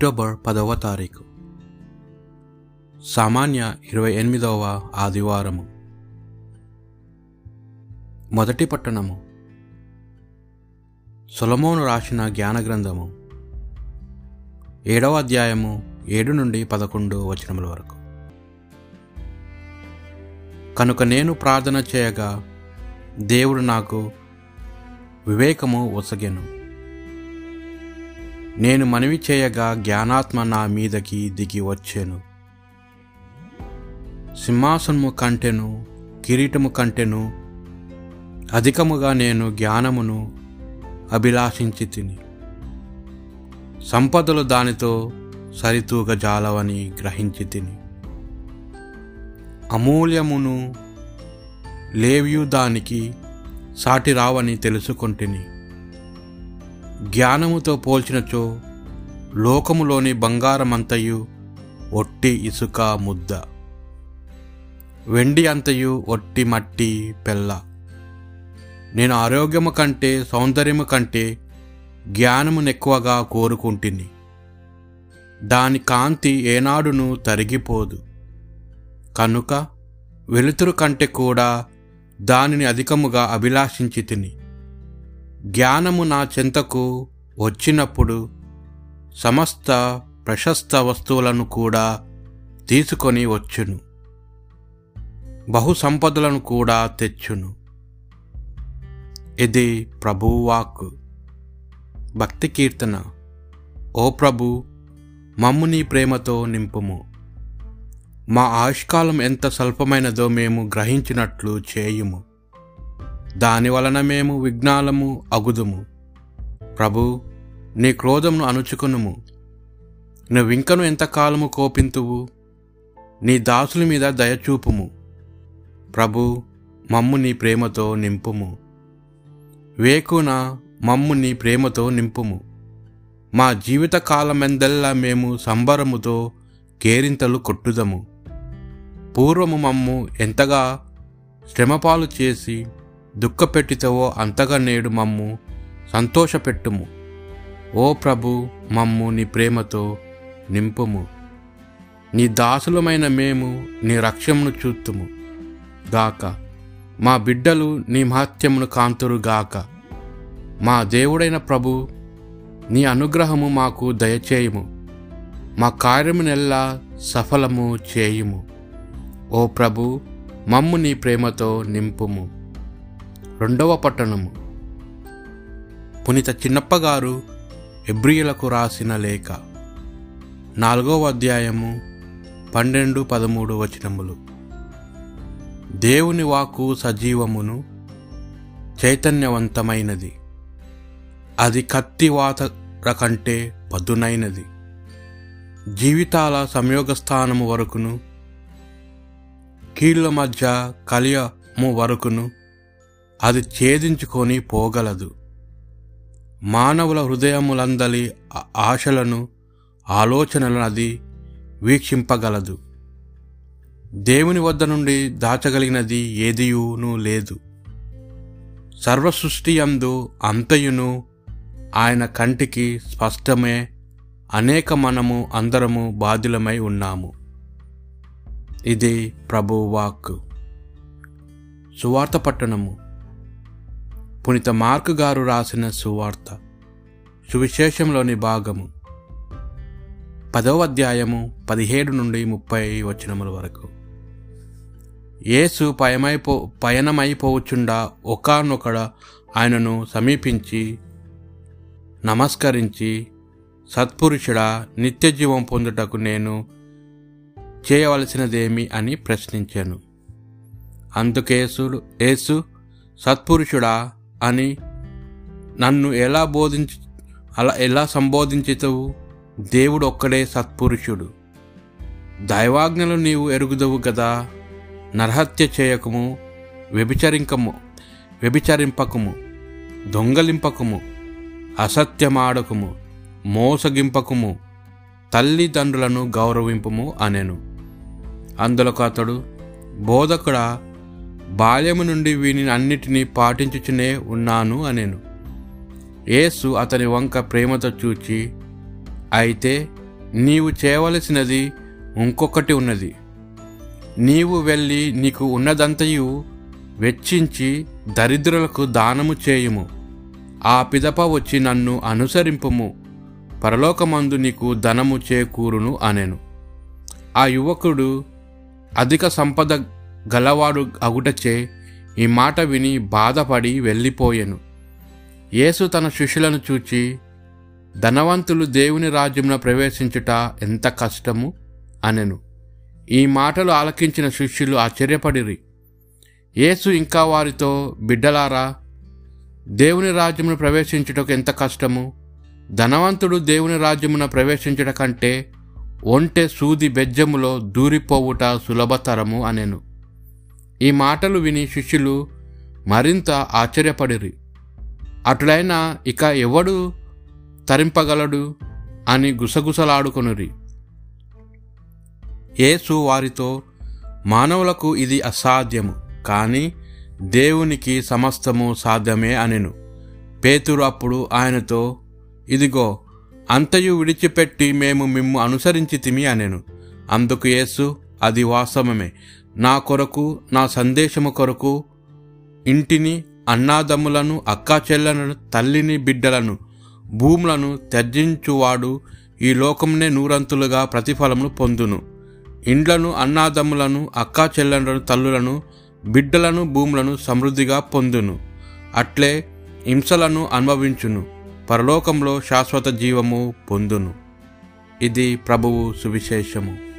October పదవ తారీఖు. సామాన్య ఇరవై ఎనిమిదవ ఆదివారము. మొదటి పట్టణము. సొలమోను రాసిన జ్ఞాన గ్రంథము. ఏడవ అధ్యాయము ఏడు నుండి పదకొండు వచనముల వరకు. కనుక నేను ప్రార్థన చేయగా దేవుడు నాకు వివేకము ఒసగెను నేను మనవి చేయగా జ్ఞానాత్మ నా మీదకి దిగి వచ్చాను. సింహాసనము కంటెను కిరీటము కంటెను అధికముగా నేను జ్ఞానమును అభిలాషించి తిని సంపదలు దానితో సరితూగ జాలవని గ్రహించి తిని అమూల్యమును లేవ్యూ దానికి సాటి రావని తెలుసుకొంటిని. జ్ఞానముతో పోల్చినచో లోకములోని బంగారమంతయు ఒట్టి ఇసుక ముద్ద. వెండి అంతయు ఒట్టి మట్టి పెళ్ళ నేను ఆరోగ్యము కంటే సౌందర్యము కంటే జ్ఞానమునెక్కువగా కోరుకుంటుని. దాని కాంతి ఏనాడును తరిగిపోదు. కనుక వెలుతురు కంటే కూడా దానిని అధికముగా అభిలాషించి తిని జ్ఞానము నా చెంతకు వచ్చినప్పుడు సమస్త ప్రశస్త వస్తువులను కూడా తీసుకొని వచ్చును. బహు సంపదలను కూడా తెచ్చును. ఇది ప్రభువాక్ భక్తి కీర్తన. ఓ ప్రభు మమ్ము నీ ప్రేమతో నింపుము. మా ఆయుష్కాలం ఎంత స్వల్పమైనదో మేము గ్రహించినట్లు చేయుము. దాని వలన మేము విఘ్నాలము అగుదుము. ప్రభు నీ క్రోధమును అణుచుకునుము. నువ్వింకను ఎంతకాలము కోపింతువు? నీ దాసుల మీద దయచూపుము ప్రభు మమ్ము నీ ప్రేమతో నింపుము. వేకున మమ్ము నీ ప్రేమతో నింపుము. మా జీవిత కాలమెందల్లా మేము సంబరముతో కేరింతలు కొట్టుదము. పూర్వము మమ్ము ఎంతగా శ్రమపాలు చేసి దుఃఖపెట్టితవో అంతగా నేడు మమ్ము సంతోషపెట్టుము. ఓ ప్రభు మమ్ము నీ ప్రేమతో నింపుము. నీ దాసులమైన మేము నీ రక్షమును చూతుము గాక మా బిడ్డలు నీ మహత్యమును కాంతురు గాక. మా దేవుడైన ప్రభు నీ అనుగ్రహము మాకు దయచేయుము. మా కార్యమునెల్లా సఫలము చేయుము. ఓ ప్రభు మమ్ము నీ ప్రేమతో నింపుము. రెండవ పట్టణము. పునిత చిన్నప్పగారు ఎబ్రియులకు రాసిన లేఖ. నాలుగవ అధ్యాయము పన్నెండు పదమూడు వచనములు. దేవుని వాకు సజీవమును చైతన్యవంతమైనది. అది కత్తివాత కంటే పదునైనది. జీవితాల సంయోగస్థానము వరకును కీళ్ళ మధ్య కలియము వరకును అది ఛేదించుకొని పోగలదు. మానవుల హృదయములందలి ఆశలను ఆలోచనలను అది వీక్షింపగలదు. దేవుని వద్ద నుండి దాచగలిగినది ఏదియును లేదు. సర్వసృష్టి అందు అంతయును ఆయన కంటికి స్పష్టమే అనేక మనము అందరము బాధ్యులమై ఉన్నాము. ఇది ప్రభువాక్ సువార్త పట్టణము. పునిత మార్క్ గారు రాసిన సువార్త. సువిశేషంలోని భాగము. పదవ అధ్యాయము పదిహేడు నుండి ముప్పై వచనముల వరకు. యేసు పయమైపో పయనమైపోవచ్చుండా ఒకనొకడ ఆయనను సమీపించి నమస్కరించి సత్పురుషుడా నిత్యజీవం పొందుటకు నేను చేయవలసినదేమి అని ప్రశ్నించాను. అందుకేసుడు యేసు సత్పురుషుడా అని నన్ను ఎలా బోధించి అలా ఎలా సంబోధించుతావు? దేవుడు ఒక్కడే సత్పురుషుడు. దైవాజ్ఞలు నీవు ఎరుగుదవు కదా నరహత్య చేయకము వ్యభిచరింకము వ్యభిచరింపకము దొంగలింపకము అసత్యమాడకము మోసగింపకము తల్లిదండ్రులను గౌరవింపము అనెను. అందులోకి అతడు బోధకుడా బాల్యము నుండి వీని అన్నిటినీ పాటించుచునే ఉన్నాను అనేను. యేసు అతని వంక ప్రేమతో చూచి అయితే నీవు చేయవలసినది ఇంకొకటి ఉన్నది. నీవు వెళ్ళి నీకు ఉన్నదంతయు వెచ్చించి దరిద్రులకు దానము చేయుము. ఆ పిదప వచ్చి నన్ను అనుసరింపుము. పరలోకమందు నీకు ధనము చేకూరును అనెను. ఆ యువకుడు అధిక సంపద గలవాడు అగుటచే ఈ మాట విని బాధపడి వెళ్ళిపోయెను. యేసు తన శిష్యులను చూచి ధనవంతులు దేవుని రాజ్యమున ప్రవేశించుట ఎంత కష్టము? అనెను. ఈ మాటలు ఆలకించిన శిష్యులు ఆశ్చర్యపడిరి. యేసు ఇంకా వారితో బిడ్డలారా దేవుని రాజ్యమును ప్రవేశించుటకు ఎంత కష్టము? ధనవంతుడు దేవుని రాజ్యమున ప్రవేశించుట కంటే ఒంటె సూది బెజ్జములో దూరిపోవుట సులభతరము అనెను. ఈ మాటలు విని శిష్యులు మరింత ఆశ్చర్యపడిరి. అటులైనా ఇక ఎవడు తరింపగలడు అని గుసగుసలాడుకొనిరి. యేసు వారితో మానవులకు ఇది అసాధ్యము కానీ దేవునికి సమస్తము సాధ్యమే అనెను. పేతురు అప్పుడు ఆయనతో ఇదిగో అంతయు విడిచిపెట్టి మేము మిమ్ము అనుసరించి తిమి అనెను. అందుకు యేసు అది వాస్తవమే. నా కొరకు నా సందేశము కొరకు ఇంటిని అన్నాదమ్ములను అక్కా చెల్లెలను తల్లిని బిడ్డలను భూములను త్యజించువాడు ఈ లోకంనే నూరంతులుగా ప్రతిఫలమును పొందును. ఇండ్లను అన్నాదమ్ములను అక్కా చెల్లెలను తల్లులను బిడ్డలను భూములను సమృద్ధిగా పొందును. అట్లే హింసలను అనుభవించును. పరలోకంలో శాశ్వత జీవము పొందును. ఇది ప్రభువు సువిశేషము.